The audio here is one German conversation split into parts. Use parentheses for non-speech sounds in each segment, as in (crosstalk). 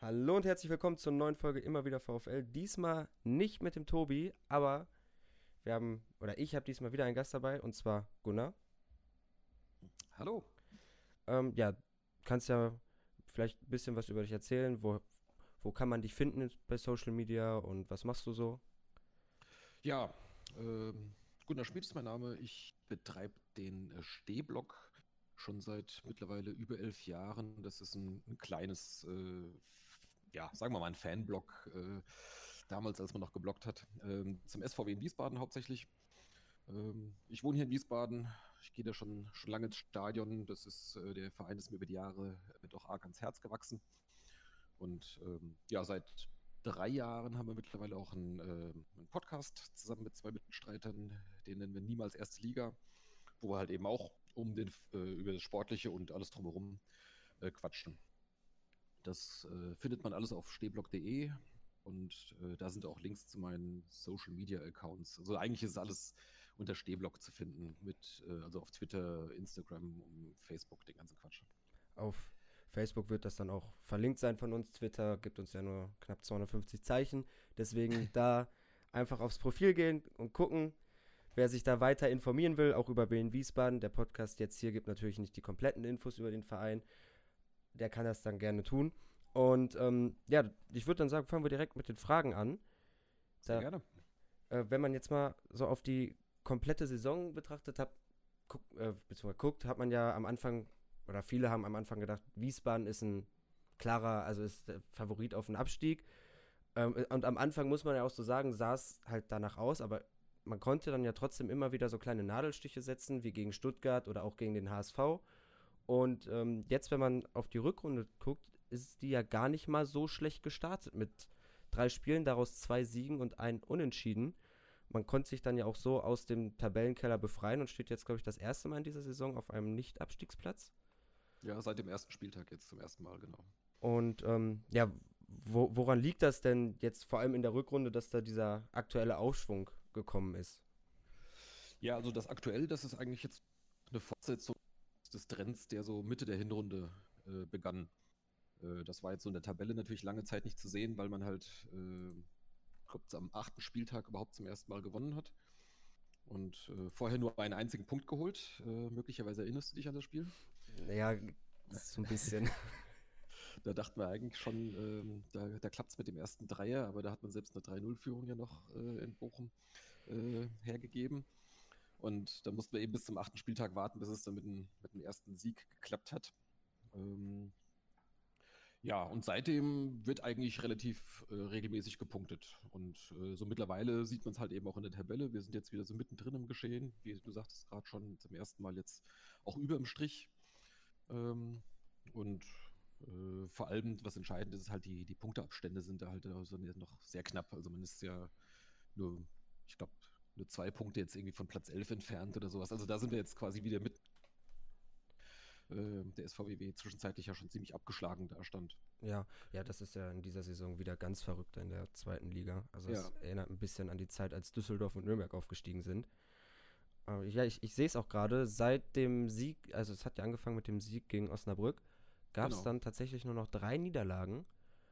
Hallo und herzlich willkommen zur neuen Folge Immer wieder VfL. Diesmal nicht mit dem Tobi, aber wir haben, oder ich habe diesmal wieder einen Gast dabei und zwar Gunnar. Hallo. Ähm, ja, kannst ja vielleicht ein bisschen was über dich erzählen. Wo, wo kann man dich finden bei Social Media und was machst du so? Ja, ähm, Gunnar Schmidt ist mein Name. Ich betreibe den äh, Stehblock schon seit mittlerweile über elf Jahren. Das ist ein, ein kleines, äh, ja, sagen wir mal ein Fanblog, äh, damals, als man noch geblockt hat, ähm, zum SVW in Wiesbaden hauptsächlich. Ähm, ich wohne hier in Wiesbaden. Ich gehe da schon, schon lange ins Stadion. Das ist, äh, der Verein ist mir über die Jahre mit auch arg ans Herz gewachsen. Und ähm, ja, seit drei Jahren haben wir mittlerweile auch einen, äh, einen, Podcast zusammen mit zwei Mitstreitern, den nennen wir Niemals Erste Liga, wo wir halt eben auch um den, äh, über das Sportliche und alles drumherum äh, quatschen. Das äh, findet man alles auf stehblock.de und äh, da sind auch Links zu meinen Social Media Accounts. Also eigentlich ist alles unter Stehblock zu finden, mit, äh, also auf Twitter, Instagram, Facebook, den ganzen Quatsch. Auf Facebook wird das dann auch verlinkt sein von uns. Twitter gibt uns ja nur knapp 250 Zeichen. Deswegen (laughs) da einfach aufs Profil gehen und gucken. Wer sich da weiter informieren will, auch über Wien Wiesbaden, der Podcast jetzt hier gibt natürlich nicht die kompletten Infos über den Verein. Der kann das dann gerne tun. Und ähm, ja, ich würde dann sagen, fangen wir direkt mit den Fragen an. Sehr gerne. Äh, wenn man jetzt mal so auf die komplette Saison betrachtet hat, guck, äh, beziehungsweise guckt, hat man ja am Anfang, oder viele haben am Anfang gedacht, Wiesbaden ist ein klarer, also ist der Favorit auf den Abstieg. Ähm, und am Anfang muss man ja auch so sagen, sah es halt danach aus, aber man konnte dann ja trotzdem immer wieder so kleine Nadelstiche setzen, wie gegen Stuttgart oder auch gegen den HSV. Und ähm, jetzt, wenn man auf die Rückrunde guckt, ist die ja gar nicht mal so schlecht gestartet mit drei Spielen, daraus zwei Siegen und ein Unentschieden. Man konnte sich dann ja auch so aus dem Tabellenkeller befreien und steht jetzt, glaube ich, das erste Mal in dieser Saison auf einem Nicht-Abstiegsplatz. Ja, seit dem ersten Spieltag jetzt zum ersten Mal, genau. Und ähm, ja, wo, woran liegt das denn jetzt vor allem in der Rückrunde, dass da dieser aktuelle Aufschwung gekommen ist? Ja, also das aktuell, das ist eigentlich jetzt eine Fortsetzung des Trends, der so Mitte der Hinrunde äh, begann. Äh, das war jetzt so in der Tabelle natürlich lange Zeit nicht zu sehen, weil man halt äh, glaube, am achten Spieltag überhaupt zum ersten Mal gewonnen hat. Und äh, vorher nur einen einzigen Punkt geholt. Äh, möglicherweise erinnerst du dich an das Spiel? Ja, so ein bisschen. (laughs) (laughs) da dachten wir eigentlich schon, ähm, da, da klappt es mit dem ersten Dreier, aber da hat man selbst eine 3-0-Führung ja noch äh, in Bochum äh, hergegeben. Und da mussten wir eben bis zum achten Spieltag warten, bis es dann mit dem, mit dem ersten Sieg geklappt hat. Ähm, ja, und seitdem wird eigentlich relativ äh, regelmäßig gepunktet. Und äh, so mittlerweile sieht man es halt eben auch in der Tabelle. Wir sind jetzt wieder so mittendrin im Geschehen, wie du sagtest gerade schon zum ersten Mal jetzt auch über im Strich. Ähm, und äh, vor allem, was entscheidend ist, ist halt die, die Punkteabstände sind da halt also noch sehr knapp. Also man ist ja nur, ich glaube, nur zwei Punkte jetzt irgendwie von Platz 11 entfernt oder sowas. Also da sind wir jetzt quasi wieder mit äh, der SVWW zwischenzeitlich ja schon ziemlich abgeschlagen da stand. Ja, ja, das ist ja in dieser Saison wieder ganz verrückt in der zweiten Liga. Also es erinnert ein bisschen an die Zeit, als Düsseldorf und Nürnberg aufgestiegen sind. Aber ja, ich, ich sehe es auch gerade, seit dem Sieg, also es hat ja angefangen mit dem Sieg gegen Osnabrück, gab es genau. dann tatsächlich nur noch drei Niederlagen.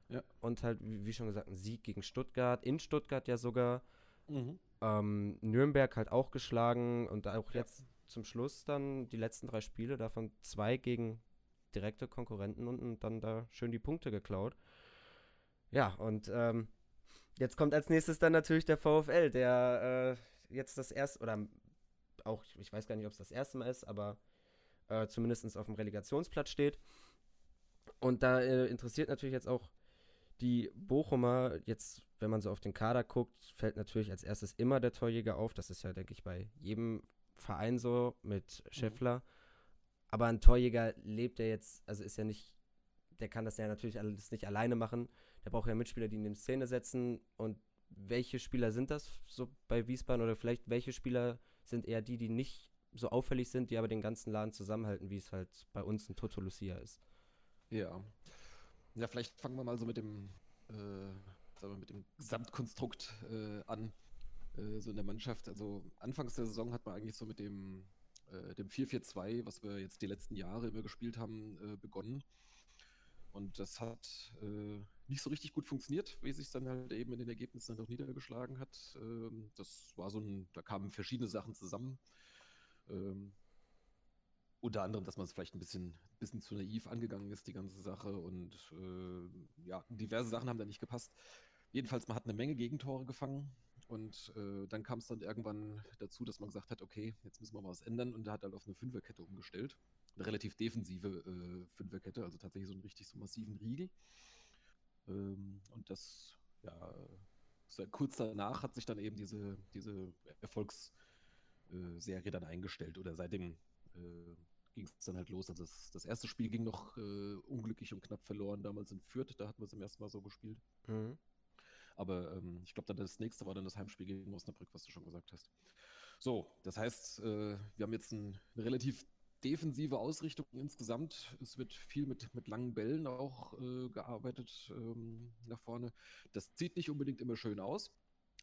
Ja. Und halt, wie, wie, schon gesagt, ein Sieg gegen Stuttgart, in Stuttgart ja sogar. Mhm. Ähm, Nürnberg halt auch geschlagen und auch ja. jetzt zum Schluss dann die letzten drei Spiele, davon zwei gegen direkte Konkurrenten und dann da schön die Punkte geklaut. Ja, und ähm, jetzt kommt als nächstes dann natürlich der VfL, der äh, jetzt das erste, oder auch, ich weiß gar nicht, ob es das erste Mal ist, aber äh, zumindest auf dem Relegationsplatz steht. Und da äh, interessiert natürlich jetzt auch die Bochumer, jetzt, wenn man so auf den Kader guckt, fällt natürlich als erstes immer der Torjäger auf. Das ist ja, denke ich, bei jedem Verein so mit mhm. Scheffler. Mhm. Aber ein Torjäger lebt ja jetzt, also ist ja nicht, der kann das ja natürlich alles nicht alleine machen. Der braucht ja Mitspieler, die ihn in Szene setzen. Und welche Spieler sind das so bei Wiesbaden oder vielleicht welche Spieler sind eher die, die nicht so auffällig sind, die aber den ganzen Laden zusammenhalten, wie es halt bei uns ein Toto Lucia ist? Ja. Ja, vielleicht fangen wir mal so mit dem, äh, sagen wir, mit dem Gesamtkonstrukt äh, an. Äh, so in der Mannschaft. Also anfangs der Saison hat man eigentlich so mit dem, äh, dem 4-4-2, was wir jetzt die letzten Jahre immer gespielt haben, äh, begonnen. Und das hat äh, nicht so richtig gut funktioniert, wie sich dann halt eben in den Ergebnissen dann doch niedergeschlagen hat. Ähm, das war so ein, da kamen verschiedene Sachen zusammen. Ähm, unter anderem, dass man es vielleicht ein bisschen, bisschen zu naiv angegangen ist, die ganze Sache. Und äh, ja, diverse Sachen haben da nicht gepasst. Jedenfalls, man hat eine Menge Gegentore gefangen. Und äh, dann kam es dann irgendwann dazu, dass man gesagt hat, okay, jetzt müssen wir mal was ändern. Und da hat halt auf eine Fünferkette umgestellt. Eine relativ defensive äh, Fünferkette, also tatsächlich so einen richtig so massiven Riegel. Ähm, und das, ja, kurz danach hat sich dann eben diese, diese Erfolgsserie dann eingestellt. Oder seitdem äh, ging es dann halt los. Also das, das erste Spiel ging noch äh, unglücklich und knapp verloren, damals in Fürth, da hatten wir es zum ersten Mal so gespielt. Mhm. Aber ähm, ich glaube, dann das nächste war dann das Heimspiel gegen Osnabrück, was du schon gesagt hast. So, das heißt, äh, wir haben jetzt ein, eine relativ defensive Ausrichtung insgesamt. Es wird viel mit, mit langen Bällen auch äh, gearbeitet ähm, nach vorne. Das sieht nicht unbedingt immer schön aus,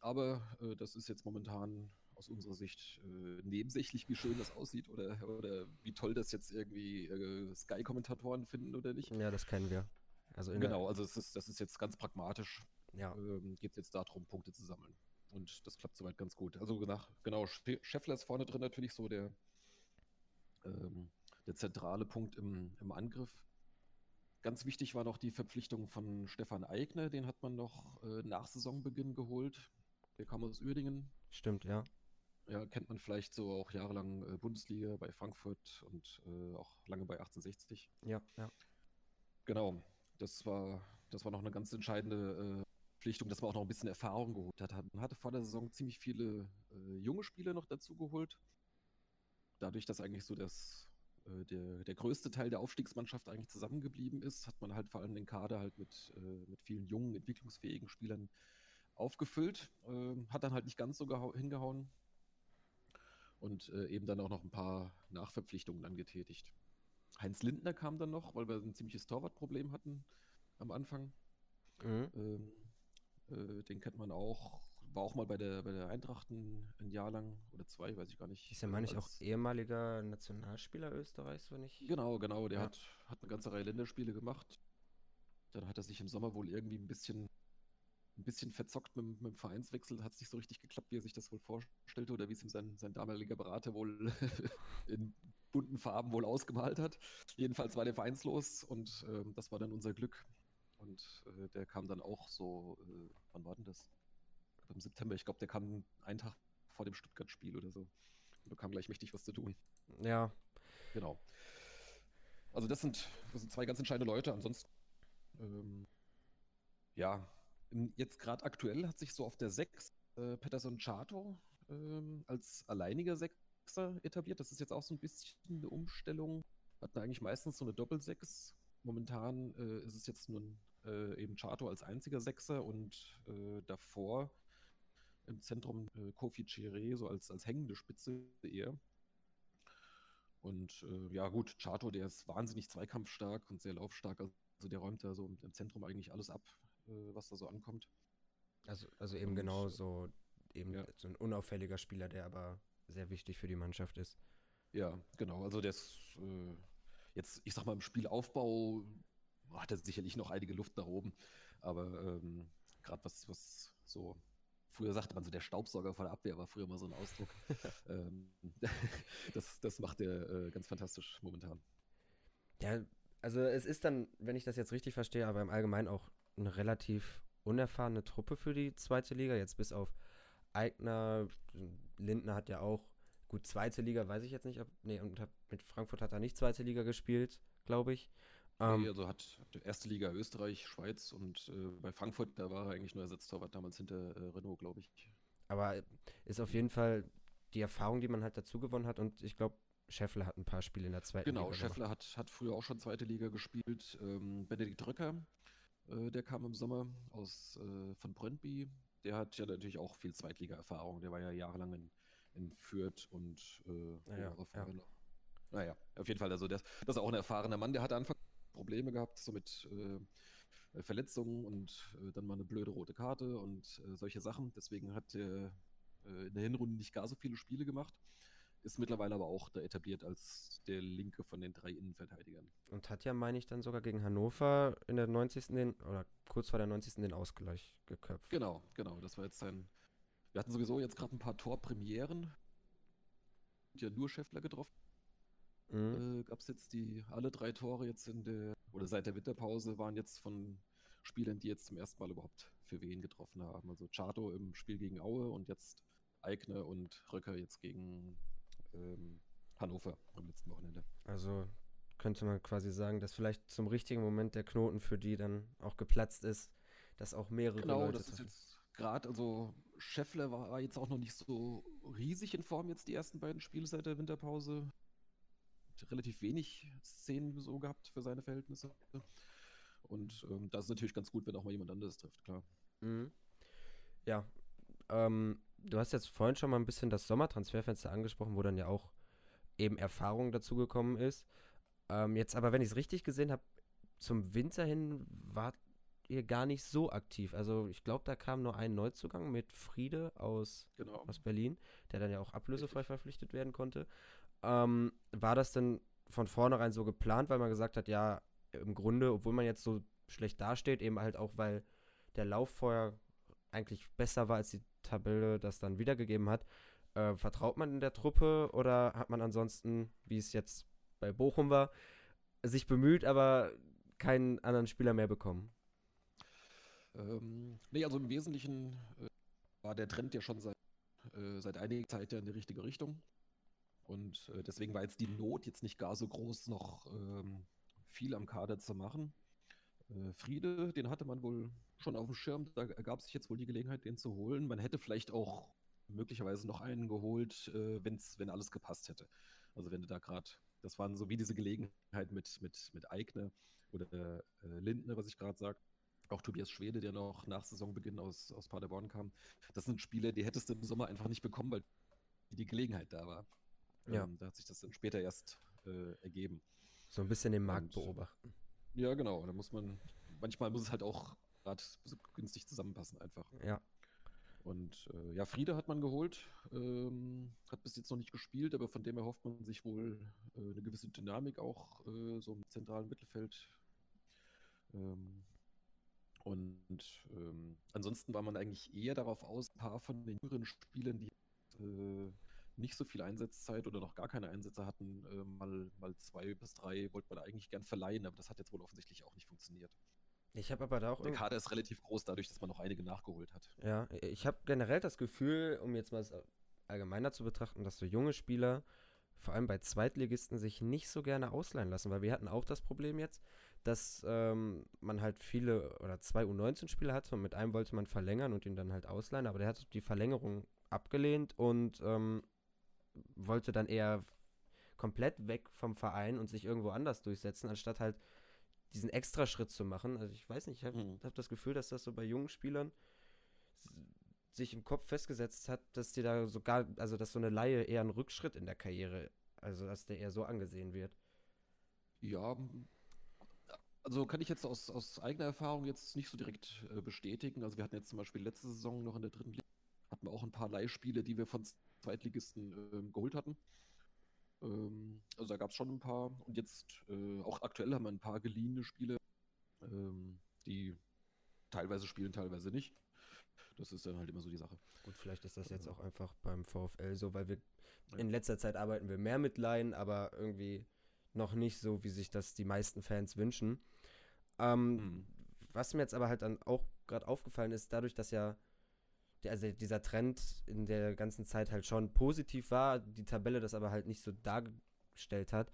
aber äh, das ist jetzt momentan aus unserer Sicht äh, nebensächlich, wie schön das aussieht oder, oder wie toll das jetzt irgendwie äh, Sky-Kommentatoren finden oder nicht. Ja, das kennen wir. Also genau, also ist, das ist jetzt ganz pragmatisch. Ja. Ähm, Geht es jetzt darum, Punkte zu sammeln. Und das klappt soweit ganz gut. Also nach, genau, Scheffler ist vorne drin natürlich so der, ähm, der zentrale Punkt im, im Angriff. Ganz wichtig war noch die Verpflichtung von Stefan Eigner, den hat man noch äh, nach Saisonbeginn geholt. Der kam aus Uerdingen. Stimmt, ja. Ja, kennt man vielleicht so auch jahrelang äh, Bundesliga bei Frankfurt und äh, auch lange bei 1860. Ja, ja. Genau, das war, das war noch eine ganz entscheidende äh, Verpflichtung, dass man auch noch ein bisschen Erfahrung geholt hat. Man hatte vor der Saison ziemlich viele äh, junge Spieler noch dazu geholt. Dadurch, dass eigentlich so das, äh, der, der größte Teil der Aufstiegsmannschaft eigentlich zusammengeblieben ist, hat man halt vor allem den Kader halt mit, äh, mit vielen jungen, entwicklungsfähigen Spielern aufgefüllt. Ähm, hat dann halt nicht ganz so hingehauen und äh, eben dann auch noch ein paar Nachverpflichtungen angetätigt. Heinz Lindner kam dann noch, weil wir ein ziemliches Torwartproblem hatten am Anfang. Mhm. Ähm, äh, den kennt man auch. War auch mal bei der, bei der Eintracht ein, ein Jahr lang oder zwei, weiß ich gar nicht. Ist ja, meine ich, auch ehemaliger Nationalspieler Österreichs, wenn ich. Genau, genau. Der ja. hat, hat eine ganze Reihe Länderspiele gemacht. Dann hat er sich im Sommer wohl irgendwie ein bisschen ein bisschen verzockt mit, mit dem Vereinswechsel, hat es nicht so richtig geklappt, wie er sich das wohl vorstellte oder wie es ihm sein, sein damaliger Berater wohl (laughs) in bunten Farben wohl ausgemalt hat. Jedenfalls war der vereinslos und äh, das war dann unser Glück. Und äh, der kam dann auch so, äh, wann war denn das? Im September, ich glaube, der kam einen Tag vor dem Stuttgart-Spiel oder so. Und bekam gleich mächtig was zu tun. Ja. Genau. Also das sind, das sind zwei ganz entscheidende Leute. Ansonsten, ähm, ja, Jetzt gerade aktuell hat sich so auf der 6 äh, Peterson Chato ähm, als alleiniger Sechser etabliert. Das ist jetzt auch so ein bisschen eine Umstellung. Hatten eigentlich meistens so eine Doppelsechs. Momentan äh, ist es jetzt nur äh, eben Chato als einziger Sechser und äh, davor im Zentrum äh, Kofi Chiré so als, als hängende Spitze eher. Und äh, ja gut, Chato, der ist wahnsinnig zweikampfstark und sehr laufstark. Also der räumt da so im Zentrum eigentlich alles ab, äh, was da so ankommt. Also, also eben und, genau so, eben ja. so ein unauffälliger Spieler, der aber sehr wichtig für die Mannschaft ist. Ja, genau. Also der ist äh, jetzt, ich sag mal, im Spielaufbau hat er sicherlich noch einige Luft nach oben. Aber ähm, gerade was, was so, früher sagte man so, der Staubsauger von der Abwehr war früher mal so ein Ausdruck. (laughs) ähm, (laughs) das, das macht er äh, ganz fantastisch momentan. Ja, also es ist dann, wenn ich das jetzt richtig verstehe, aber im Allgemeinen auch eine relativ unerfahrene Truppe für die zweite Liga. Jetzt bis auf Eigner, Lindner hat ja auch, gut, zweite Liga weiß ich jetzt nicht, ob, nee, und hab, mit Frankfurt hat er nicht zweite Liga gespielt, glaube ich. Ähm, nee, also hat erste Liga Österreich, Schweiz und äh, bei Frankfurt, da war er eigentlich nur Ersatztorwart damals hinter äh, Renault, glaube ich. Aber ist auf jeden Fall die Erfahrung, die man halt dazu gewonnen hat und ich glaube, Scheffler hat ein paar Spiele in der zweiten genau, Liga. Genau, Scheffler hat, hat früher auch schon zweite Liga gespielt. Ähm, Benedikt Röcker äh, der kam im Sommer aus äh, von Brøndby. Der hat ja natürlich auch viel Zweitliga-Erfahrung. Der war ja jahrelang in, in Fürth und äh, naja, ja. noch. Naja, auf jeden Fall, also das, das ist auch ein erfahrener Mann. Der hatte Anfang Probleme gehabt, so mit äh, Verletzungen und äh, dann mal eine blöde rote Karte und äh, solche Sachen. Deswegen hat er äh, in der Hinrunde nicht gar so viele Spiele gemacht. ist mittlerweile aber auch da etabliert als der linke von den drei Innenverteidigern. Und hat ja, meine ich, dann sogar gegen Hannover in der 90. Den, oder kurz vor der 90. den Ausgleich geköpft. Genau, genau. Das war jetzt sein. Wir hatten sowieso jetzt gerade ein paar Torpremieren. Ja, nur Schäffler getroffen. Mhm. Äh, Gab es jetzt die alle drei Tore jetzt in der oder seit der Winterpause waren jetzt von Spielern, die jetzt zum ersten Mal überhaupt für wen getroffen haben. Also Chato im Spiel gegen Aue und jetzt Eigner und Röcker jetzt gegen ähm, Hannover am letzten Wochenende. Also könnte man quasi sagen, dass vielleicht zum richtigen Moment der Knoten für die dann auch geplatzt ist, dass auch mehrere genau, Leute das ist jetzt gerade, also Scheffler war jetzt auch noch nicht so riesig in Form jetzt die ersten beiden Spiele seit der Winterpause. Relativ wenig Szenen so gehabt für seine Verhältnisse. Und ähm, das ist natürlich ganz gut, wenn auch mal jemand anderes trifft, klar. Mhm. Ja, ähm, du hast jetzt vorhin schon mal ein bisschen das Sommertransferfenster angesprochen, wo dann ja auch eben Erfahrung dazugekommen ist. Ähm, jetzt aber, wenn ich es richtig gesehen habe, zum Winter hin wart ihr gar nicht so aktiv. Also ich glaube, da kam nur ein Neuzugang mit Friede aus, genau. aus Berlin, der dann ja auch ablösefrei verpflichtet werden konnte. Ähm, war das denn von vornherein so geplant, weil man gesagt hat, ja, im Grunde, obwohl man jetzt so schlecht dasteht, eben halt auch, weil der Lauf vorher eigentlich besser war als die Tabelle das dann wiedergegeben hat. Äh, vertraut man in der Truppe oder hat man ansonsten, wie es jetzt bei Bochum war, sich bemüht, aber keinen anderen Spieler mehr bekommen? Ähm, nee, also im Wesentlichen äh, war der Trend ja schon seit, äh, seit einiger Zeit ja in die richtige Richtung. Und äh, deswegen war jetzt die Not jetzt nicht gar so groß, noch ähm, viel am Kader zu machen. Äh, Friede, den hatte man wohl schon auf dem Schirm. Da ergab sich jetzt wohl die Gelegenheit, den zu holen. Man hätte vielleicht auch möglicherweise noch einen geholt, äh, wenn's, wenn alles gepasst hätte. Also wenn du da gerade, das waren so wie diese Gelegenheit mit, mit, mit Eigner oder äh, Lindner, was ich gerade sage. Auch Tobias Schwede, der noch nach Saisonbeginn aus, aus Paderborn kam. Das sind Spiele, die hättest du im Sommer einfach nicht bekommen, weil die Gelegenheit da war. Ja. Ähm, da hat sich das dann später erst äh, ergeben. So ein bisschen den Markt Und, beobachten. Ja, genau. Da muss man, manchmal muss es halt auch gerade so günstig zusammenpassen einfach. Ja. Und äh, ja, Friede hat man geholt, ähm, hat bis jetzt noch nicht gespielt, aber von dem erhofft man sich wohl äh, eine gewisse Dynamik auch äh, so im zentralen Mittelfeld. Ähm, und ähm, ansonsten war man eigentlich eher darauf aus, ein paar von den jüngeren Spielern, die äh, nicht so viel Einsatzzeit oder noch gar keine Einsätze hatten, äh, mal, mal zwei bis drei wollte man eigentlich gern verleihen, aber das hat jetzt wohl offensichtlich auch nicht funktioniert. Ich habe aber da auch. Der Kader ist relativ groß, dadurch, dass man noch einige nachgeholt hat. Ja, ich habe generell das Gefühl, um jetzt mal allgemeiner zu betrachten, dass so junge Spieler, vor allem bei Zweitligisten, sich nicht so gerne ausleihen lassen, weil wir hatten auch das Problem jetzt, dass ähm, man halt viele oder zwei U19-Spieler hatte und mit einem wollte man verlängern und ihn dann halt ausleihen, aber der hat die Verlängerung abgelehnt und ähm, wollte dann eher komplett weg vom Verein und sich irgendwo anders durchsetzen, anstatt halt diesen extra Schritt zu machen. Also ich weiß nicht, ich habe mhm. hab das Gefühl, dass das so bei jungen Spielern sich im Kopf festgesetzt hat, dass die da sogar, also dass so eine Laie eher ein Rückschritt in der Karriere, also dass der eher so angesehen wird. Ja, also kann ich jetzt aus, aus eigener Erfahrung jetzt nicht so direkt äh, bestätigen. Also wir hatten jetzt zum Beispiel letzte Saison noch in der dritten Liga, hatten wir auch ein paar Leihspiele, die wir von Zweitligisten äh, geholt hatten. Ähm, also da gab es schon ein paar. Und jetzt äh, auch aktuell haben wir ein paar geliehene Spiele, ähm, die teilweise spielen, teilweise nicht. Das ist dann halt immer so die Sache. Und vielleicht ist das jetzt auch einfach beim VfL so, weil wir ja. in letzter Zeit arbeiten wir mehr mit Laien, aber irgendwie noch nicht so, wie sich das die meisten Fans wünschen. Ähm, mhm. Was mir jetzt aber halt dann auch gerade aufgefallen ist, dadurch, dass ja also dieser Trend in der ganzen Zeit halt schon positiv war, die Tabelle das aber halt nicht so dargestellt hat.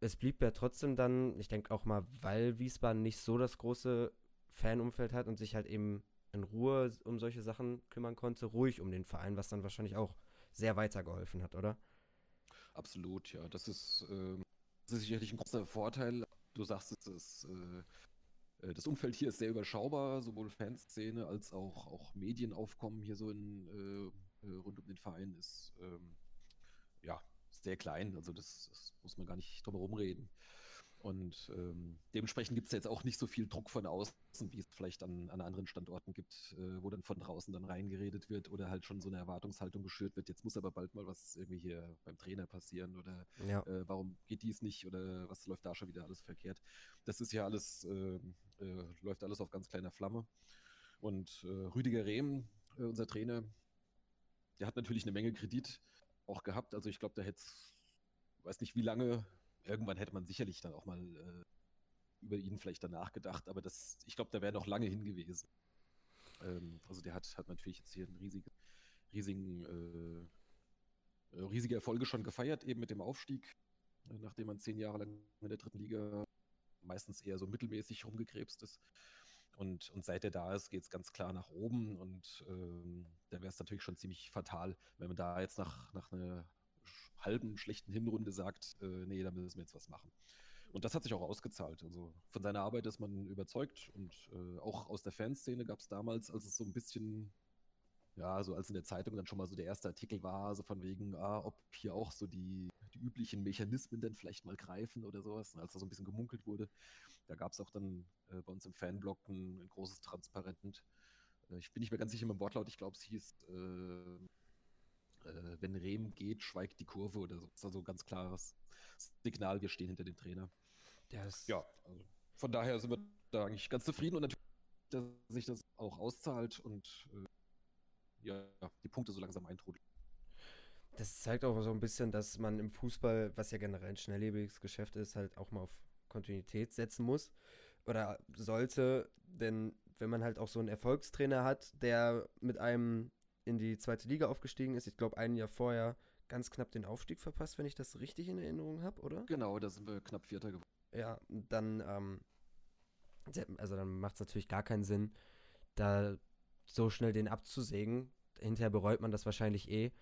Es blieb ja trotzdem dann, ich denke auch mal, weil Wiesbaden nicht so das große Fanumfeld hat und sich halt eben in Ruhe um solche Sachen kümmern konnte, ruhig um den Verein, was dann wahrscheinlich auch sehr weitergeholfen hat, oder? Absolut, ja. Das ist, äh, das ist sicherlich ein großer Vorteil. Du sagst es, ist, äh, das Umfeld hier ist sehr überschaubar, sowohl Fanszene als auch, auch Medienaufkommen hier so in, äh, äh, rund um den Verein ist ähm, ja sehr klein. Also das, das, muss man gar nicht drum herum reden. Und ähm, dementsprechend gibt es jetzt auch nicht so viel Druck von außen, wie es vielleicht an, an anderen Standorten gibt, äh, wo dann von draußen dann reingeredet wird oder halt schon so eine Erwartungshaltung geschürt wird. Jetzt muss aber bald mal was irgendwie hier beim Trainer passieren oder ja. äh, warum geht dies nicht oder was läuft da schon wieder alles verkehrt. Das ist ja alles, äh, äh läuft alles auf ganz kleiner Flamme. Und äh, Rüdiger Rehm, äh, unser Trainer, der hat natürlich eine Menge Kredit auch gehabt. Also ich glaube, der hätte, weiß nicht wie lange, irgendwann hätte man sicherlich dann auch mal äh, über ihn vielleicht danach gedacht, aber das, ich glaube, da wäre noch lange hin gewesen. Ähm, also der hat, hat natürlich jetzt hier einen riesigen, riesigen, äh, riesige Erfolge schon gefeiert, eben mit dem Aufstieg, äh, nachdem man zehn Jahre lang in der dritten Liga meistens eher so mittelmäßig rumgekrebst ist. Und, und seit er da ist, geht es ganz klar nach oben. Und ähm, da wäre es natürlich schon ziemlich fatal, wenn man da jetzt nach, nach einer halben schlechten Hinrunde sagt, äh, nee, da müssen wir jetzt was machen. Und das hat sich auch ausgezahlt. Also von seiner Arbeit ist man überzeugt und äh, auch aus der Fanszene gab es damals, als es so ein bisschen, ja, so als in der Zeitung dann schon mal so der erste Artikel war, so von wegen, ah, ob hier auch so die, die üblichen Mechanismen denn vielleicht mal greifen oder sowas, als da so ein bisschen gemunkelt wurde. Da gab es auch dann äh, bei uns im Fanblog ein, ein großes Transparent. Äh, ich bin nicht mehr ganz sicher mit dem Wortlaut, ich glaube, es hieß, äh, äh, wenn Rehm geht, schweigt die Kurve oder so. Das ist also ein ganz klares Signal, wir stehen hinter dem Trainer. Das ja, also von daher sind wir da eigentlich ganz zufrieden und natürlich, dass sich das auch auszahlt und äh, ja, die Punkte so langsam eintrudeln. Das zeigt auch so ein bisschen, dass man im Fußball, was ja generell ein schnelllebiges Geschäft ist, halt auch mal auf Kontinuität setzen muss oder sollte, denn wenn man halt auch so einen Erfolgstrainer hat, der mit einem in die zweite Liga aufgestiegen ist. Ich glaube, ein Jahr vorher ganz knapp den Aufstieg verpasst, wenn ich das richtig in Erinnerung habe, oder? Genau, da sind wir knapp Vierter geworden. Ja, dann, ähm, also dann macht es natürlich gar keinen Sinn, da so schnell den abzusägen. Hinterher bereut man das wahrscheinlich eh.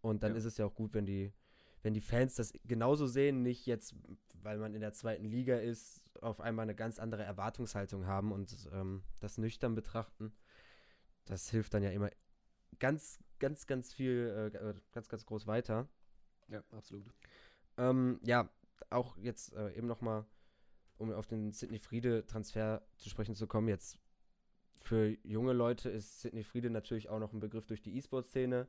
Und dann ja. ist es ja auch gut, wenn die, wenn die Fans das genauso sehen, nicht jetzt, weil man in der zweiten Liga ist, auf einmal eine ganz andere Erwartungshaltung haben und ähm, das nüchtern betrachten. Das hilft dann ja immer ganz, ganz, ganz viel, äh, ganz, ganz groß weiter. Ja, absolut. Ähm, ja, auch jetzt äh, eben nochmal, um auf den Sidney Friede-Transfer zu sprechen zu kommen, jetzt für junge Leute ist Sidney Friede natürlich auch noch ein Begriff durch die E-Sport-Szene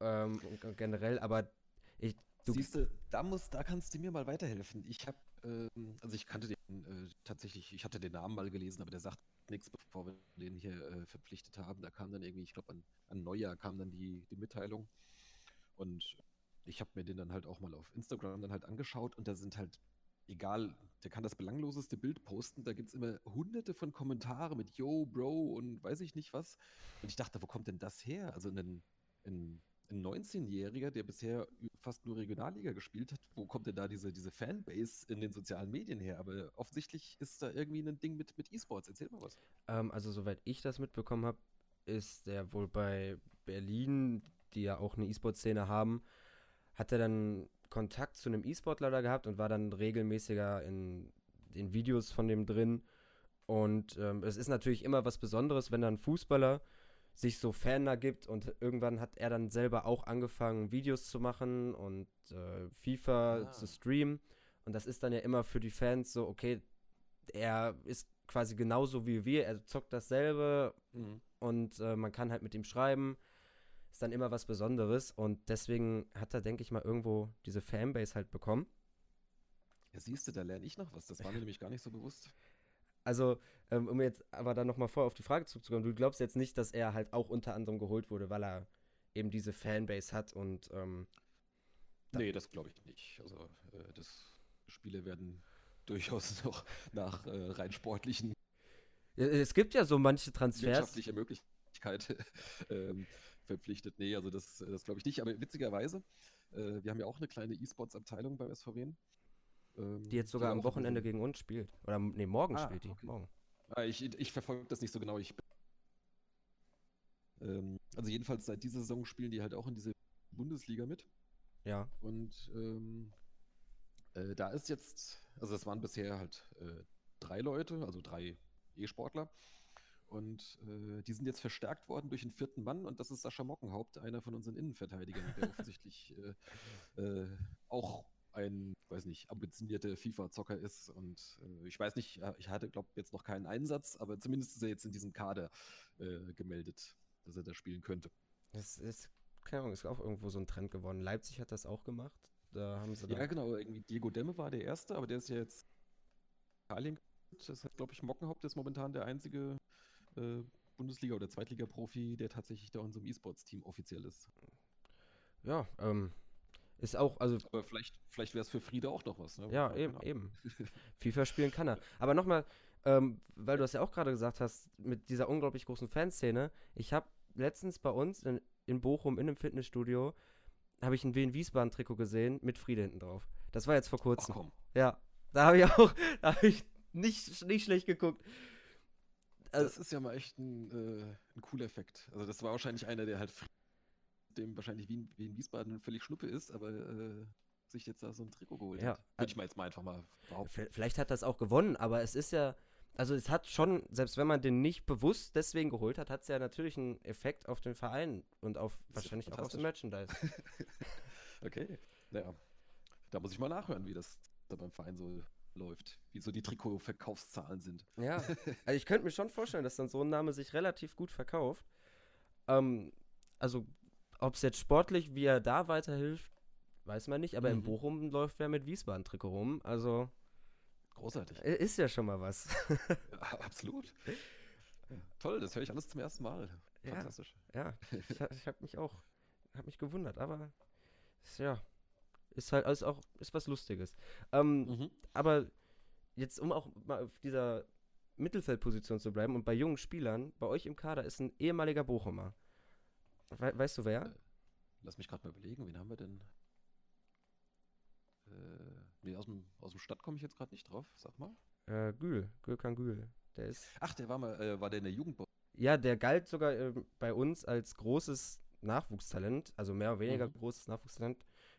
ähm, generell, aber ich. Siehst du, da, muss, da kannst du mir mal weiterhelfen. Ich habe, ähm, also ich kannte den äh, tatsächlich, ich hatte den Namen mal gelesen, aber der sagt nichts, bevor wir den hier äh, verpflichtet haben. Da kam dann irgendwie, ich glaube, an, an, Neujahr kam dann die, die Mitteilung. Und ich habe mir den dann halt auch mal auf Instagram dann halt angeschaut und da sind halt, egal, der kann das belangloseste Bild posten, da gibt es immer hunderte von Kommentaren mit Yo, Bro und weiß ich nicht was. Und ich dachte, wo kommt denn das her? Also ein, ein ein 19-Jähriger, der bisher fast nur Regionalliga gespielt hat, wo kommt denn da diese, diese Fanbase in den sozialen Medien her? Aber offensichtlich ist da irgendwie ein Ding mit, mit E-Sports. Erzähl mal was. Ähm, also, soweit ich das mitbekommen habe, ist er wohl bei Berlin, die ja auch eine E-Sport-Szene haben, hat er dann Kontakt zu einem E-Sportler da gehabt und war dann regelmäßiger in den Videos von dem drin. Und ähm, es ist natürlich immer was Besonderes, wenn dann ein Fußballer sich so Fan da gibt und irgendwann hat er dann selber auch angefangen, Videos zu machen und äh, FIFA ah. zu streamen. Und das ist dann ja immer für die Fans so, okay, er ist quasi genauso wie wir, er zockt dasselbe mhm. und äh, man kann halt mit ihm schreiben. Ist dann immer was Besonderes und deswegen hat er, denke ich mal, irgendwo diese Fanbase halt bekommen. Ja, siehst du, da lerne ich noch was. Das war mir (laughs) nämlich gar nicht so bewusst. Also, ähm, um jetzt aber dann nochmal vor auf die Frage zurückzukommen, du glaubst jetzt nicht, dass er halt auch unter anderem geholt wurde, weil er eben diese Fanbase hat und. Ähm, nee, das glaube ich nicht. Also, äh, das Spiele werden (laughs) durchaus noch nach äh, rein sportlichen. Es gibt ja so manche Transfers. Wirtschaftliche Möglichkeit (laughs) ähm, verpflichtet. Nee, also das, das glaube ich nicht. Aber witzigerweise, äh, wir haben ja auch eine kleine E-Sports-Abteilung beim SVW. Ähm, die jetzt sogar am Wochenende gegen uns spielt. Oder nee, morgen ah, spielt die. Okay. Morgen. Ah, ich, ich verfolge das nicht so genau. Ich, ähm, also jedenfalls seit dieser Saison spielen die halt auch in diese Bundesliga mit. Ja. Und ähm, äh, da ist jetzt, also das waren bisher halt äh, drei Leute, also drei E-Sportler. Und äh, die sind jetzt verstärkt worden durch einen vierten Mann und das ist Sascha Mockenhaupt, einer von unseren Innenverteidigern, der (laughs) offensichtlich äh, äh, auch ein, weiß nicht, ambitionierter FIFA-Zocker ist. Und äh, ich weiß nicht, ich hatte, glaube jetzt noch keinen Einsatz, aber zumindest ist er jetzt in diesem Kader äh, gemeldet, dass er da spielen könnte. Das ist, keine Ahnung, ist auch irgendwo so ein Trend geworden. Leipzig hat das auch gemacht. Da haben sie ja, genau, irgendwie Diego Demme war der Erste, aber der ist ja jetzt Italien. Das hat, glaube ich, Mockenhaupt ist momentan der einzige äh, Bundesliga- oder Zweitliga-Profi, der tatsächlich da in so einem E-Sports-Team offiziell ist. Ja, ähm, ist auch, also. Aber vielleicht, vielleicht wäre es für Friede auch noch was, ne? Ja, eben, genau. eben. (laughs) FIFA spielen kann er. Aber nochmal, ähm, weil du das ja auch gerade gesagt hast, mit dieser unglaublich großen Fanszene. Ich habe letztens bei uns in, in Bochum in einem Fitnessstudio habe ich ein Wien Wiesbaden Trikot gesehen mit Friede hinten drauf. Das war jetzt vor kurzem. Ach, komm. Ja, da habe ich auch, (laughs) da habe ich nicht, nicht schlecht geguckt. Also, das ist ja mal echt ein, äh, ein cooler Effekt. Also das war wahrscheinlich einer, der halt dem wahrscheinlich Wien, Wien Wiesbaden völlig Schnuppe ist, aber äh, sich jetzt da so ein Trikot geholt ja. hat. Würde ich mal jetzt mal einfach mal behaupten. Vielleicht hat das auch gewonnen, aber es ist ja, also es hat schon, selbst wenn man den nicht bewusst deswegen geholt hat, hat es ja natürlich einen Effekt auf den Verein und auf wahrscheinlich auch auf den Merchandise. (laughs) okay, naja. Da muss ich mal nachhören, wie das da beim Verein so läuft, wie so die Trikotverkaufszahlen sind. Ja, (laughs) also ich könnte mir schon vorstellen, dass dann so ein Name sich relativ gut verkauft. Ähm, also, ob es jetzt sportlich, wie er da weiterhilft, weiß man nicht, aber mhm. in Bochum läuft wer mit Wiesbaden-Trikot rum, also. Großartig. Ist ja schon mal was. (laughs) ja, absolut. Ja, toll, das höre ich alles zum ersten Mal. Fantastisch. Ja, ja ich, ich habe mich auch, habe mich gewundert, aber ja, ist halt alles auch, ist was Lustiges. Ähm, mhm. Aber jetzt, um auch mal auf dieser Mittelfeldposition zu bleiben und bei jungen Spielern, bei euch im Kader ist ein ehemaliger Bochumer. We weißt du wer? Äh, lass mich gerade mal überlegen, wen haben wir denn? Äh, nee, aus dem, aus dem Stadt komme ich jetzt gerade nicht drauf. Sag mal. Äh, Gül, Gülkan Gül. Der ist. Ach, der war mal, äh, war der in der Jugend? Ja, der galt sogar äh, bei uns als großes Nachwuchstalent, also mehr oder weniger mhm. großes Nachwuchstalent.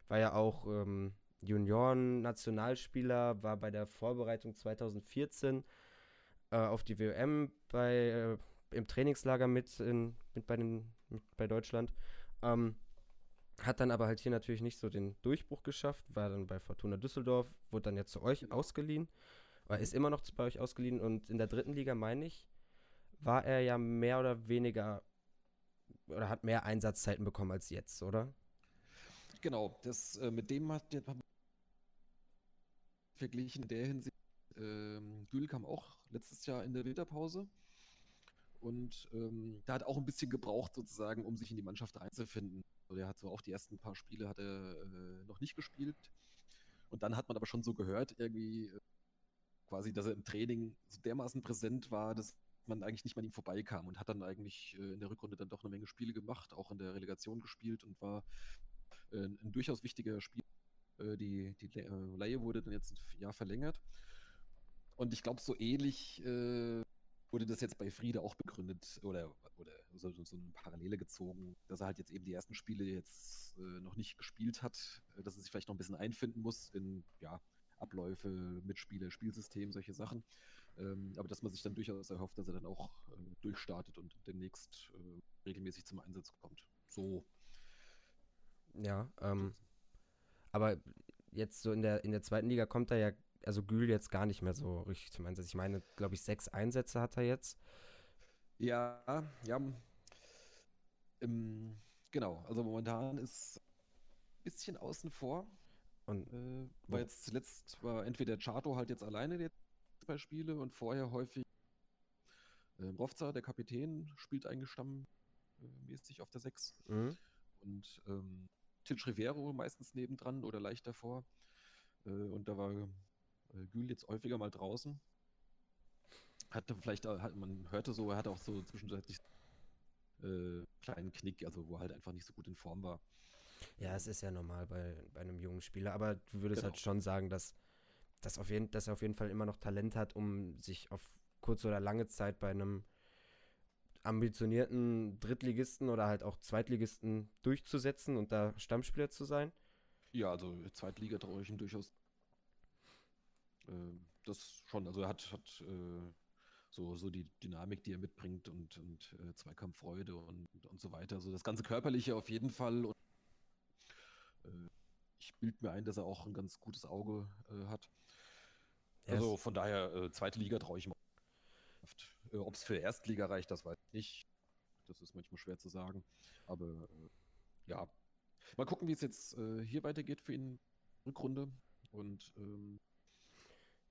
War ja auch ähm, Junioren-Nationalspieler, war bei der Vorbereitung 2014 äh, auf die WM bei, äh, im Trainingslager mit, in, mit, bei, den, mit bei Deutschland. Ähm, hat dann aber halt hier natürlich nicht so den Durchbruch geschafft, war dann bei Fortuna Düsseldorf, wurde dann jetzt zu euch ausgeliehen, oder ist immer noch bei euch ausgeliehen und in der dritten Liga, meine ich, war er ja mehr oder weniger oder hat mehr Einsatzzeiten bekommen als jetzt, oder? Genau, das äh, mit dem hat der verglichen in der Hinsicht. Ähm, Gül kam auch letztes Jahr in der Winterpause und ähm, da hat auch ein bisschen gebraucht sozusagen, um sich in die Mannschaft einzufinden. Also er hat so auch die ersten paar Spiele hat er äh, noch nicht gespielt und dann hat man aber schon so gehört irgendwie äh, quasi, dass er im Training so dermaßen präsent war, dass man eigentlich nicht mal an ihm vorbeikam und hat dann eigentlich äh, in der Rückrunde dann doch eine Menge Spiele gemacht, auch in der Relegation gespielt und war äh, ein durchaus wichtiger Spiel. Äh, die die äh, wurde dann jetzt ein Jahr verlängert. Und ich glaube, so ähnlich wurde das jetzt bei Friede auch begründet oder, oder so, so eine Parallele gezogen, dass er halt jetzt eben die ersten Spiele jetzt äh, noch nicht gespielt hat, dass er sich vielleicht noch ein bisschen einfinden muss in ja, Abläufe, Mitspiele, Spielsystem, solche Sachen. Ähm, aber dass man sich dann durchaus erhofft, dass er dann auch äh, durchstartet und demnächst äh, regelmäßig zum Einsatz kommt. So ja, ähm, aber jetzt so in der, in der zweiten Liga kommt er ja, also Gül jetzt gar nicht mehr so richtig zum Einsatz. Ich meine, glaube ich, sechs Einsätze hat er jetzt. Ja, ja. Ähm, genau, also momentan ist ein bisschen außen vor. Und äh, war jetzt zuletzt war entweder Chato halt jetzt alleine die zwei Spiele und vorher häufig äh, Rovza, der Kapitän, spielt eigentlich stammmäßig auf der 6. Mhm. Und ähm, Til Rivero meistens nebendran oder leicht davor. Äh, und da war äh, Gül jetzt häufiger mal draußen. Hatte vielleicht, hat, man hörte so, er hatte auch so zwischenzeitlich äh, kleinen Knick, also wo er halt einfach nicht so gut in Form war. Ja, es ist ja normal bei, bei einem jungen Spieler, aber du würdest genau. halt schon sagen, dass, dass, auf jeden, dass er auf jeden Fall immer noch Talent hat, um sich auf kurze oder lange Zeit bei einem ambitionierten Drittligisten oder halt auch Zweitligisten durchzusetzen und da Stammspieler zu sein? Ja, also Zweitliga traue ich ihm durchaus. Äh, das schon. Also er hat, hat äh, so, so die Dynamik, die er mitbringt und, und äh, Zweikampffreude und, und so weiter. Also das ganze Körperliche auf jeden Fall. Und, äh, ich bilde mir ein, dass er auch ein ganz gutes Auge äh, hat. Also von daher, äh, zweite Liga traue ich mir. Äh, Ob es für Erstliga reicht, das weiß ich nicht. Das ist manchmal schwer zu sagen. Aber äh, ja, mal gucken, wie es jetzt äh, hier weitergeht für ihn. Rückrunde. Und ähm,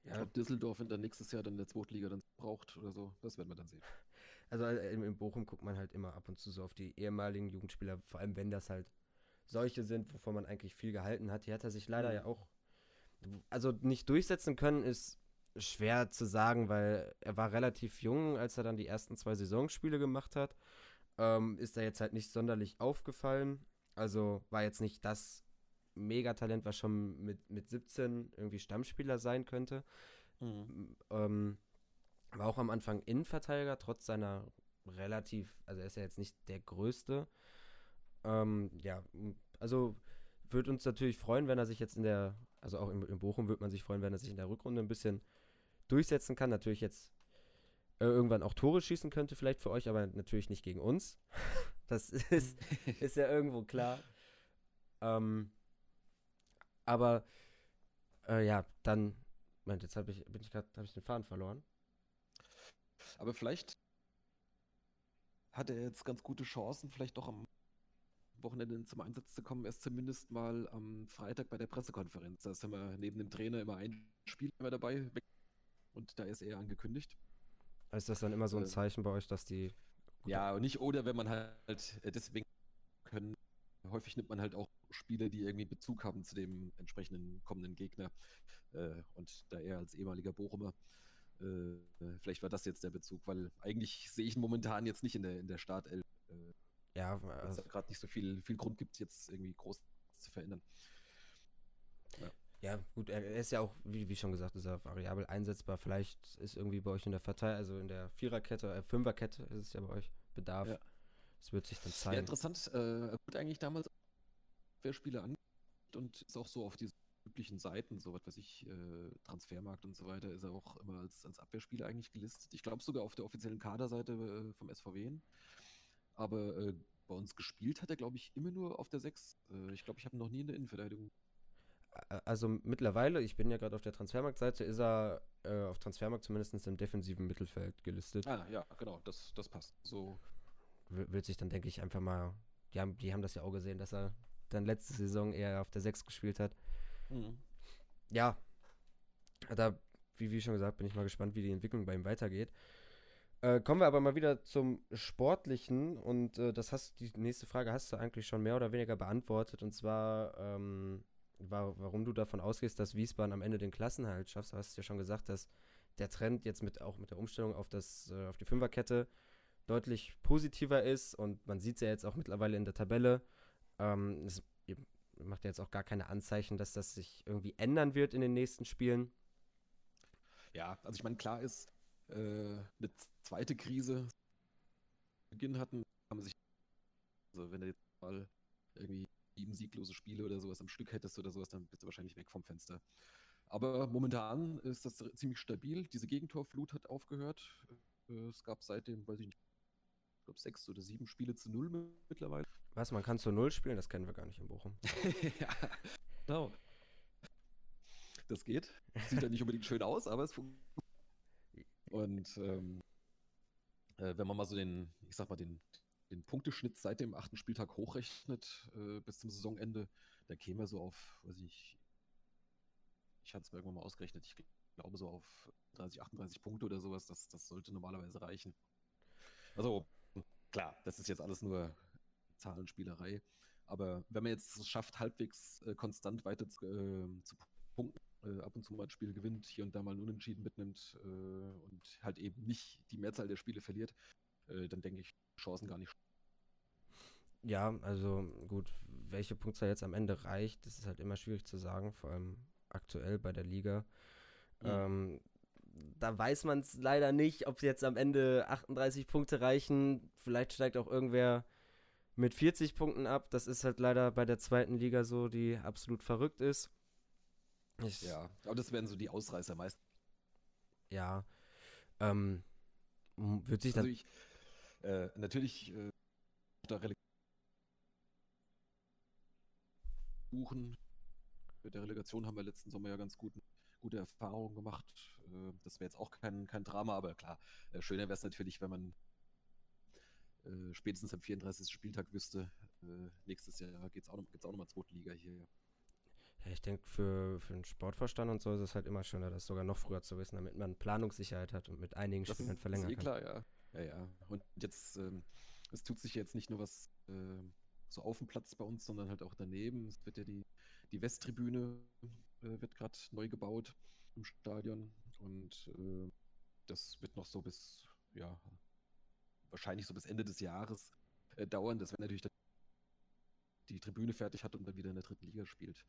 ja. ob Düsseldorf in der nächstes Jahr dann der zweiten Liga dann braucht oder so, das werden wir dann sehen. Also äh, in, in Bochum guckt man halt immer ab und zu so auf die ehemaligen Jugendspieler, vor allem wenn das halt solche sind, wovon man eigentlich viel gehalten hat. Hier hat er sich leider mhm. ja auch, also nicht durchsetzen können, ist schwer zu sagen, weil er war relativ jung, als er dann die ersten zwei Saisonspiele gemacht hat. Ähm, ist er jetzt halt nicht sonderlich aufgefallen. Also war jetzt nicht das Megatalent, was schon mit, mit 17 irgendwie Stammspieler sein könnte. Mhm. Ähm, war auch am Anfang Innenverteidiger, trotz seiner relativ, also er ist ja jetzt nicht der Größte. Ähm, ja, also würde uns natürlich freuen, wenn er sich jetzt in der, also auch in, in Bochum würde man sich freuen, wenn er sich in der Rückrunde ein bisschen durchsetzen kann. Natürlich jetzt äh, irgendwann auch Tore schießen könnte, vielleicht für euch, aber natürlich nicht gegen uns. (laughs) das ist, (laughs) ist ja irgendwo klar. Ähm, aber äh, ja, dann, Moment, jetzt habe ich, bin ich gerade, habe ich den Faden verloren. Aber vielleicht hat er jetzt ganz gute Chancen, vielleicht doch am Wochenende zum Einsatz zu kommen, erst zumindest mal am Freitag bei der Pressekonferenz. Da haben wir neben dem Trainer immer ein Spieler dabei und da ist er angekündigt. Ist das dann immer so ein äh, Zeichen bei euch, dass die. Ja, und nicht oder wenn man halt äh, deswegen können. Häufig nimmt man halt auch Spiele, die irgendwie Bezug haben zu dem entsprechenden kommenden Gegner. Äh, und da er als ehemaliger Bochumer, vielleicht war das jetzt der Bezug, weil eigentlich sehe ich ihn momentan jetzt nicht in der, in der Startelf. Ja, weil es also, gerade nicht so viel, viel Grund gibt, jetzt irgendwie groß zu verändern. Ja. Gut, er ist ja auch, wie, wie schon gesagt, ist er variabel einsetzbar. Vielleicht ist irgendwie bei euch in der Partei, also in der Viererkette, äh, Fünferkette ist es ja bei euch Bedarf. Ja. Das wird sich dann zeigen. Ja, interessant. Äh, er wurde eigentlich damals Abwehrspieler an und ist auch so auf diesen üblichen Seiten, so was weiß ich, äh, Transfermarkt und so weiter, ist er auch immer als, als Abwehrspieler eigentlich gelistet. Ich glaube sogar auf der offiziellen Kaderseite äh, vom SVW. Aber äh, bei uns gespielt hat er, glaube ich, immer nur auf der 6. Äh, ich glaube, ich habe noch nie in der Innenverteidigung also mittlerweile, ich bin ja gerade auf der Transfermarktseite, ist er äh, auf Transfermarkt zumindest im defensiven Mittelfeld gelistet. Ah, ja, genau, das, das passt. So. Wird sich dann, denke ich, einfach mal. Die haben, die haben das ja auch gesehen, dass er dann letzte Saison eher auf der 6 gespielt hat. Mhm. Ja, da, wie, wie schon gesagt, bin ich mal gespannt, wie die Entwicklung bei ihm weitergeht. Äh, kommen wir aber mal wieder zum Sportlichen und äh, das hast die nächste Frage hast du eigentlich schon mehr oder weniger beantwortet und zwar ähm, warum du davon ausgehst, dass Wiesbaden am Ende den Klassenhalt schafft. Du hast ja schon gesagt, dass der Trend jetzt mit auch mit der Umstellung auf das äh, auf die Fünferkette deutlich positiver ist und man sieht es ja jetzt auch mittlerweile in der Tabelle. Ähm, es macht ja jetzt auch gar keine Anzeichen, dass das sich irgendwie ändern wird in den nächsten Spielen. Ja, also ich meine, klar ist, äh, eine zweite Krise Beginn hatten, haben sich, also wenn er jetzt mal irgendwie sieben sieglose Spiele oder sowas am Stück hättest oder sowas, dann bist du wahrscheinlich weg vom Fenster. Aber momentan ist das ziemlich stabil. Diese Gegentorflut hat aufgehört. Äh, es gab seitdem, weiß ich nicht, ich glaube sechs oder sieben Spiele zu null mittlerweile. Was, man kann zu null spielen? Das kennen wir gar nicht in Bochum. (laughs) ja, genau. Das geht. Sieht ja nicht unbedingt schön aus, aber es funktioniert. Und ähm, äh, wenn man mal so den, ich sag mal, den, den Punkteschnitt seit dem achten Spieltag hochrechnet äh, bis zum Saisonende, da käme er so auf, weiß ich, ich hatte es mir irgendwann mal ausgerechnet, ich glaube so auf 30, 38 Punkte oder sowas, das, das sollte normalerweise reichen. Also, klar, das ist jetzt alles nur Zahlenspielerei, aber wenn man jetzt es schafft, halbwegs äh, konstant weiter zu, äh, zu punkten, äh, ab und zu mal ein Spiel gewinnt, hier und da mal einen Unentschieden mitnimmt äh, und halt eben nicht die Mehrzahl der Spiele verliert, äh, dann denke ich, Chancen gar nicht. Ja, also gut, welche Punktzahl jetzt am Ende reicht, das ist halt immer schwierig zu sagen, vor allem aktuell bei der Liga. Mhm. Ähm, da weiß man es leider nicht, ob jetzt am Ende 38 Punkte reichen. Vielleicht steigt auch irgendwer mit 40 Punkten ab. Das ist halt leider bei der zweiten Liga so, die absolut verrückt ist. Ich, ja, aber das werden so die Ausreißer meist. Ja. Ähm, wird sich also dann. Ich, äh, natürlich äh, da buchen Mit der Relegation haben wir letzten Sommer ja ganz guten, gute Erfahrungen gemacht. Äh, das wäre jetzt auch kein, kein Drama, aber klar, äh, schöner wäre es natürlich, wenn man äh, spätestens am 34. Spieltag wüsste, äh, nächstes Jahr gibt es auch, noch, auch noch mal zweite Liga hier. Ja. Ich denke, für, für den Sportverstand und so ist es halt immer schöner, das sogar noch früher zu wissen, damit man Planungssicherheit hat und mit einigen das Spielen ist, verlängern ist eh kann. klar, ja. Ja, ja. Und jetzt, ähm, es tut sich jetzt nicht nur was äh, so auf dem Platz bei uns, sondern halt auch daneben. Es wird ja die, die Westtribüne äh, wird gerade neu gebaut im Stadion und äh, das wird noch so bis, ja, wahrscheinlich so bis Ende des Jahres äh, dauern. Das wäre natürlich die Tribüne fertig hat und dann wieder in der dritten Liga spielt.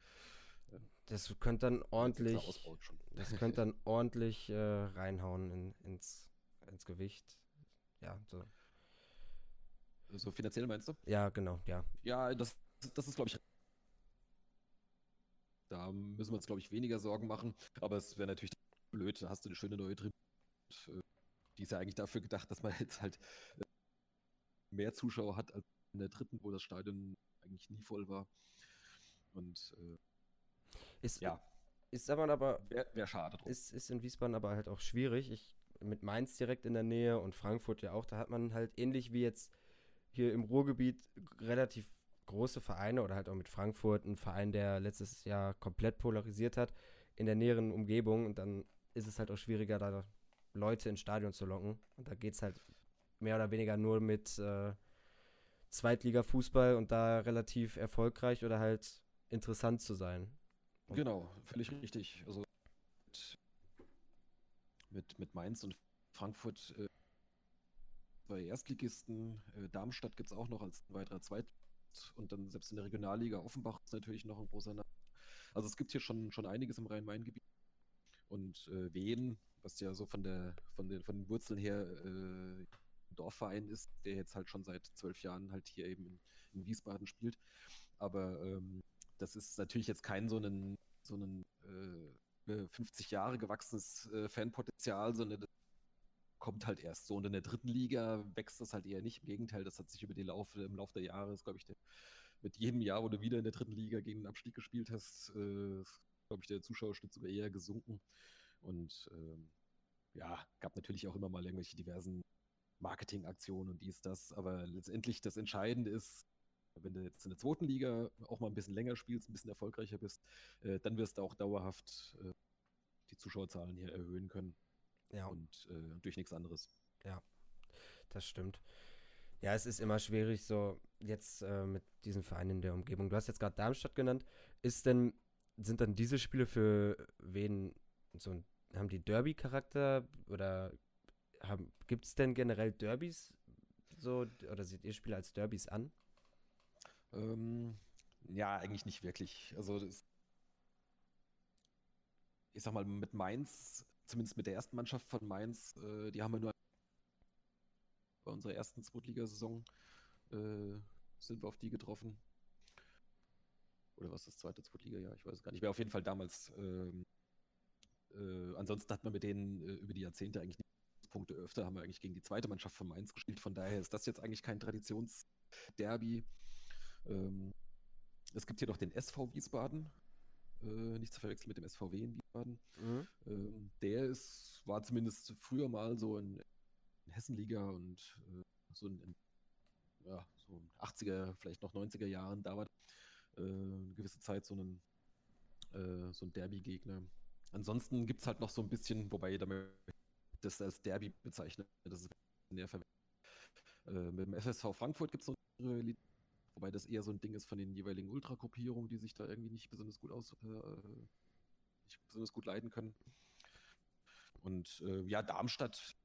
Das könnte dann ordentlich, (laughs) das könnte (laughs) dann ordentlich äh, reinhauen in, ins, ins Gewicht. Ja, so. So finanziell meinst du? Ja, genau, ja. Ja, das, das ist, glaube ich, da müssen wir uns, glaube ich, weniger Sorgen machen. Aber es wäre natürlich blöd, da hast du eine schöne neue Tribüne. Äh, die ist ja eigentlich dafür gedacht, dass man jetzt halt äh, mehr Zuschauer hat als in der dritten, wo das Stadion eigentlich nie voll war. Und äh, ist, ja. Ist aber, aber wäre wär schade. Drum. Ist, ist in Wiesbaden aber halt auch schwierig. Ich, mit Mainz direkt in der Nähe und Frankfurt ja auch, da hat man halt ähnlich wie jetzt hier im Ruhrgebiet relativ große Vereine oder halt auch mit Frankfurt, ein Verein, der letztes Jahr komplett polarisiert hat, in der näheren Umgebung und dann ist es halt auch schwieriger, da Leute ins Stadion zu locken. Und da geht es halt mehr oder weniger nur mit äh, Zweitliga-Fußball und da relativ erfolgreich oder halt interessant zu sein. Genau, völlig richtig. Also mit, mit Mainz und Frankfurt äh, zwei Erstligisten. Äh, Darmstadt gibt es auch noch als weiterer Zweit- und dann selbst in der Regionalliga Offenbach ist natürlich noch ein großer Name. Also es gibt hier schon, schon einiges im Rhein-Main-Gebiet. Und äh, Wien, was ja so von der von den, von den Wurzeln her äh, Dorfverein ist, der jetzt halt schon seit zwölf Jahren halt hier eben in, in Wiesbaden spielt. Aber ähm, das ist natürlich jetzt kein so ein so einen äh, 50 Jahre gewachsenes äh, Fanpotenzial, sondern kommt halt erst so. Und in der dritten Liga wächst das halt eher nicht. Im Gegenteil, das hat sich über den Lauf, im Laufe der Jahre, glaube ich, der, mit jedem Jahr, wo du wieder in der dritten Liga gegen den Abstieg gespielt hast, äh, glaube ich, der Zuschauerschnitt sogar eher gesunken. Und ähm, ja, gab natürlich auch immer mal irgendwelche diversen Marketingaktionen und dies, das. Aber letztendlich das Entscheidende ist, wenn du jetzt in der zweiten Liga auch mal ein bisschen länger spielst, ein bisschen erfolgreicher bist, äh, dann wirst du auch dauerhaft äh, die Zuschauerzahlen hier erhöhen können. Ja. Und äh, durch nichts anderes. Ja, das stimmt. Ja, es ist immer schwierig, so jetzt äh, mit diesen Vereinen in der Umgebung. Du hast jetzt gerade Darmstadt genannt. Ist denn, sind dann diese Spiele für wen so ein, haben die Derby-Charakter oder gibt es denn generell Derbys so oder seht ihr Spiele als Derbys an? Ähm, ja, eigentlich nicht wirklich. Also das, ich sag mal, mit Mainz, zumindest mit der ersten Mannschaft von Mainz, äh, die haben wir nur bei unserer ersten Zweitligasaison äh, sind wir auf die getroffen. Oder was ist das zweite Zweitliga-Jahr? Ich weiß es gar nicht. Wäre auf jeden Fall damals. Ähm, äh, ansonsten hat man mit denen äh, über die Jahrzehnte eigentlich nicht Punkte öfter, haben wir eigentlich gegen die zweite Mannschaft von Mainz gespielt. Von daher ist das jetzt eigentlich kein Traditionsderby. Ähm, es gibt hier noch den SV Wiesbaden, äh, nicht zu verwechseln mit dem SVW in Wiesbaden. Mhm. Ähm, der ist, war zumindest früher mal so in, in Hessenliga und äh, so in, in ja, so 80er, vielleicht noch 90er Jahren, da war äh, eine gewisse Zeit so ein, äh, so ein Derby-Gegner. Ansonsten gibt es halt noch so ein bisschen, wobei ich das als Derby bezeichne, das ist näher verwendet. Äh, mit dem FSV Frankfurt gibt es noch eine Wobei das eher so ein Ding ist von den jeweiligen Ultragruppierungen, die sich da irgendwie nicht besonders gut aus, äh, nicht besonders gut leiden können. Und äh, ja, Darmstadt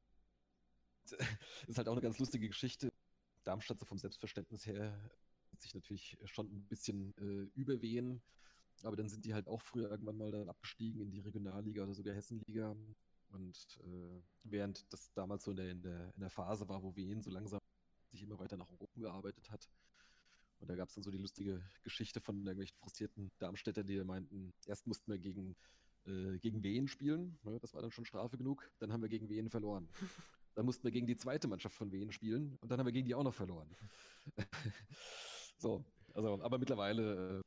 (laughs) ist halt auch eine ganz lustige Geschichte. Darmstadt so vom Selbstverständnis her sich natürlich schon ein bisschen äh, überwehen. Aber dann sind die halt auch früher irgendwann mal dann abgestiegen in die Regionalliga oder sogar Hessenliga. Und äh, während das damals so in der, in der, in der Phase war, wo Wien so langsam sich immer weiter nach oben gearbeitet hat, und da gab es dann so die lustige Geschichte von irgendwelchen frustrierten Darmstädtern, die meinten, erst mussten wir gegen, äh, gegen Wien spielen, ne, das war dann schon Strafe genug, dann haben wir gegen Wien verloren. (laughs) Dann mussten wir gegen die zweite Mannschaft von Wien spielen und dann haben wir gegen die auch noch verloren. (laughs) so, also, aber mittlerweile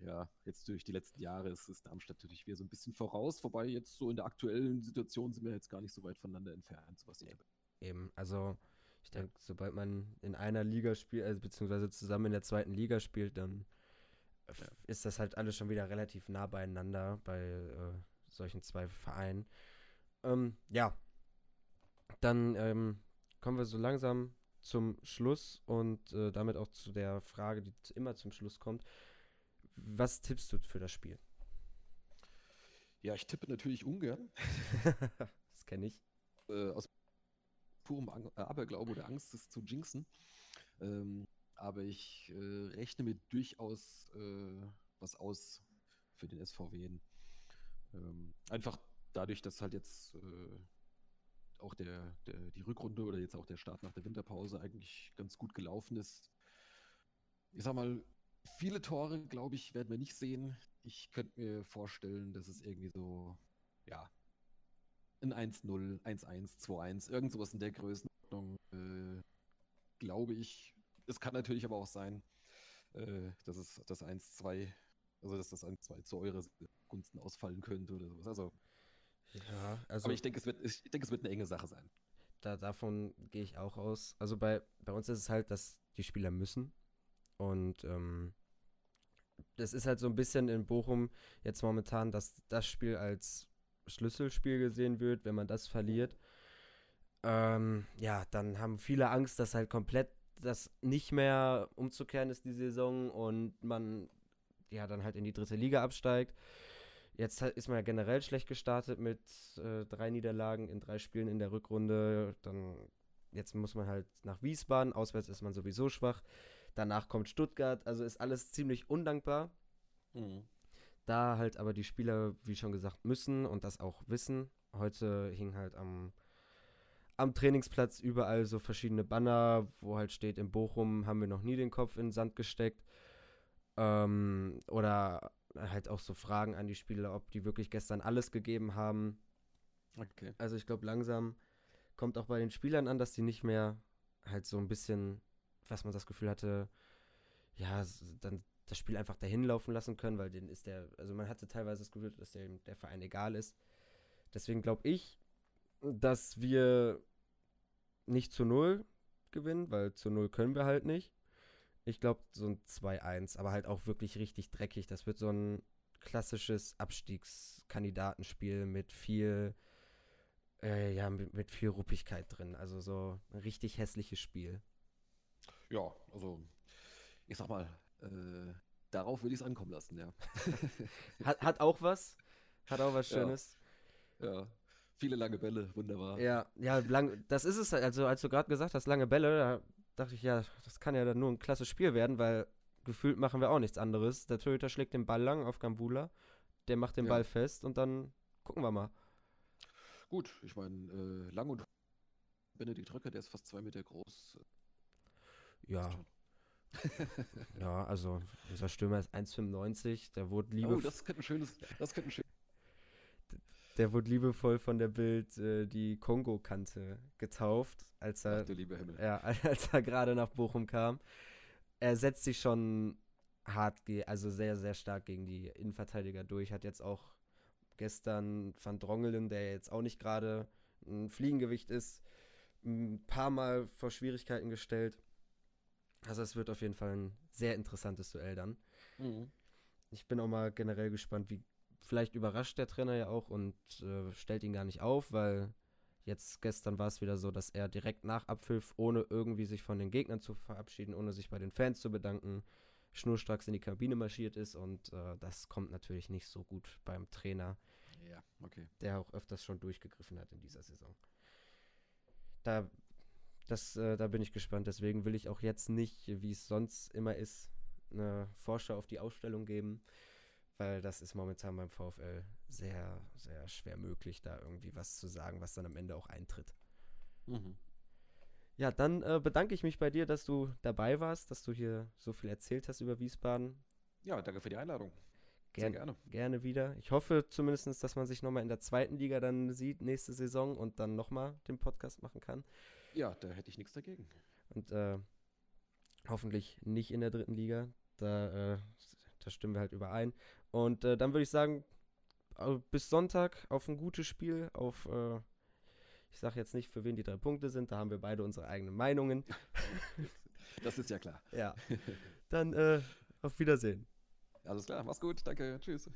ja, jetzt durch die letzten Jahre ist, ist Darmstadt natürlich wieder so ein bisschen voraus, wobei jetzt so in der aktuellen Situation sind wir jetzt gar nicht so weit voneinander entfernt, was die Eben, also ich denke, sobald man in einer Liga spielt, also beziehungsweise zusammen in der zweiten Liga spielt, dann ja. ist das halt alles schon wieder relativ nah beieinander bei äh, solchen zwei Vereinen. Ähm, ja, dann ähm, kommen wir so langsam zum Schluss und äh, damit auch zu der Frage, die immer zum Schluss kommt. Was tippst du für das Spiel? Ja, ich tippe natürlich ungern. (laughs) das kenne ich. Äh, aus purem äh, Aberglaube oder Angst, es zu jinxen. Ähm, aber ich äh, rechne mir durchaus äh, was aus für den SVW. Ähm, einfach dadurch, dass halt jetzt äh, auch der, der, die Rückrunde oder jetzt auch der Start nach der Winterpause eigentlich ganz gut gelaufen ist. Ich sag mal, viele Tore, glaube ich, werden wir nicht sehen. Ich könnte mir vorstellen, dass es irgendwie so, ja, ein 1-0, 1-1, 2-1, irgend sowas in der Größenordnung, äh, glaube ich. Es kann natürlich aber auch sein, äh, dass es das 1-2, also dass das 1-2 zu eurer Gunsten ausfallen könnte oder sowas. Also, ja, also. Aber ich denke, es wird, ich denke, es wird eine enge Sache sein. Da, davon gehe ich auch aus. Also bei, bei uns ist es halt, dass die Spieler müssen. Und ähm, das ist halt so ein bisschen in Bochum jetzt momentan, dass das Spiel als Schlüsselspiel gesehen wird, wenn man das verliert. Ähm, ja, dann haben viele Angst, dass halt komplett das nicht mehr umzukehren ist, die Saison, und man ja dann halt in die dritte Liga absteigt. Jetzt ist man ja generell schlecht gestartet mit äh, drei Niederlagen in drei Spielen in der Rückrunde. Dann jetzt muss man halt nach Wiesbaden, auswärts ist man sowieso schwach. Danach kommt Stuttgart, also ist alles ziemlich undankbar. Mhm. Da halt aber die Spieler, wie schon gesagt, müssen und das auch wissen. Heute hing halt am, am Trainingsplatz überall so verschiedene Banner, wo halt steht, in Bochum haben wir noch nie den Kopf in den Sand gesteckt. Ähm, oder halt auch so Fragen an die Spieler, ob die wirklich gestern alles gegeben haben. Okay. Also ich glaube, langsam kommt auch bei den Spielern an, dass die nicht mehr halt so ein bisschen, was man das Gefühl hatte, ja, dann das Spiel einfach dahin laufen lassen können, weil den ist der, also man hatte teilweise das Gefühl, dass der, der Verein egal ist. Deswegen glaube ich, dass wir nicht zu null gewinnen, weil zu null können wir halt nicht. Ich glaube, so ein 2-1, aber halt auch wirklich richtig dreckig. Das wird so ein klassisches Abstiegskandidatenspiel mit viel, äh, ja, mit, mit viel Ruppigkeit drin. Also so ein richtig hässliches Spiel. Ja, also ich sag mal, äh, darauf würde ich es ankommen lassen, ja. (laughs) hat, hat auch was. Hat auch was Schönes. Ja. ja. Viele lange Bälle, wunderbar. Ja, ja, lang, das ist es. Also, als du gerade gesagt hast, lange Bälle, da dachte ich, ja, das kann ja dann nur ein klasse Spiel werden, weil gefühlt machen wir auch nichts anderes. Der Torhüter schlägt den Ball lang auf Gambula, der macht den ja. Ball fest und dann gucken wir mal. Gut, ich meine, äh, Lang und Benedikt Röcker, der ist fast zwei Meter groß. Ja, ja, also unser Stürmer ist 1,95. Der wurde liebevoll. Oh, das könnte ein schönes. Das könnte ein schönes. Der wurde liebevoll von der Bild äh, die Kongo-Kante getauft, als er, Ach, ja, (laughs) als er gerade nach Bochum kam. Er setzt sich schon hart, also sehr, sehr stark gegen die Innenverteidiger durch. Hat jetzt auch gestern Van Drongelen, der jetzt auch nicht gerade ein Fliegengewicht ist, ein paar Mal vor Schwierigkeiten gestellt. Also es wird auf jeden Fall ein sehr interessantes Duell dann. Mhm. Ich bin auch mal generell gespannt, wie vielleicht überrascht der Trainer ja auch und äh, stellt ihn gar nicht auf, weil jetzt gestern war es wieder so, dass er direkt nach Abpfiff, ohne irgendwie sich von den Gegnern zu verabschieden, ohne sich bei den Fans zu bedanken, schnurstracks in die Kabine marschiert ist und äh, das kommt natürlich nicht so gut beim Trainer. Ja, okay. Der auch öfters schon durchgegriffen hat in dieser Saison. Da das, äh, da bin ich gespannt. Deswegen will ich auch jetzt nicht, wie es sonst immer ist, eine Vorschau auf die Ausstellung geben, weil das ist momentan beim VfL sehr, sehr schwer möglich, da irgendwie was zu sagen, was dann am Ende auch eintritt. Mhm. Ja, dann äh, bedanke ich mich bei dir, dass du dabei warst, dass du hier so viel erzählt hast über Wiesbaden. Ja, danke für die Einladung. Gern, gerne. Gerne wieder. Ich hoffe zumindest, dass man sich nochmal in der zweiten Liga dann sieht, nächste Saison und dann nochmal den Podcast machen kann. Ja, da hätte ich nichts dagegen. Und äh, hoffentlich nicht in der dritten Liga. Da, äh, da stimmen wir halt überein. Und äh, dann würde ich sagen, bis Sonntag auf ein gutes Spiel, auf, äh, ich sage jetzt nicht, für wen die drei Punkte sind, da haben wir beide unsere eigenen Meinungen. (laughs) Das ist ja klar. ja. Dann äh, auf Wiedersehen. Alles klar, mach's gut, danke, tschüss.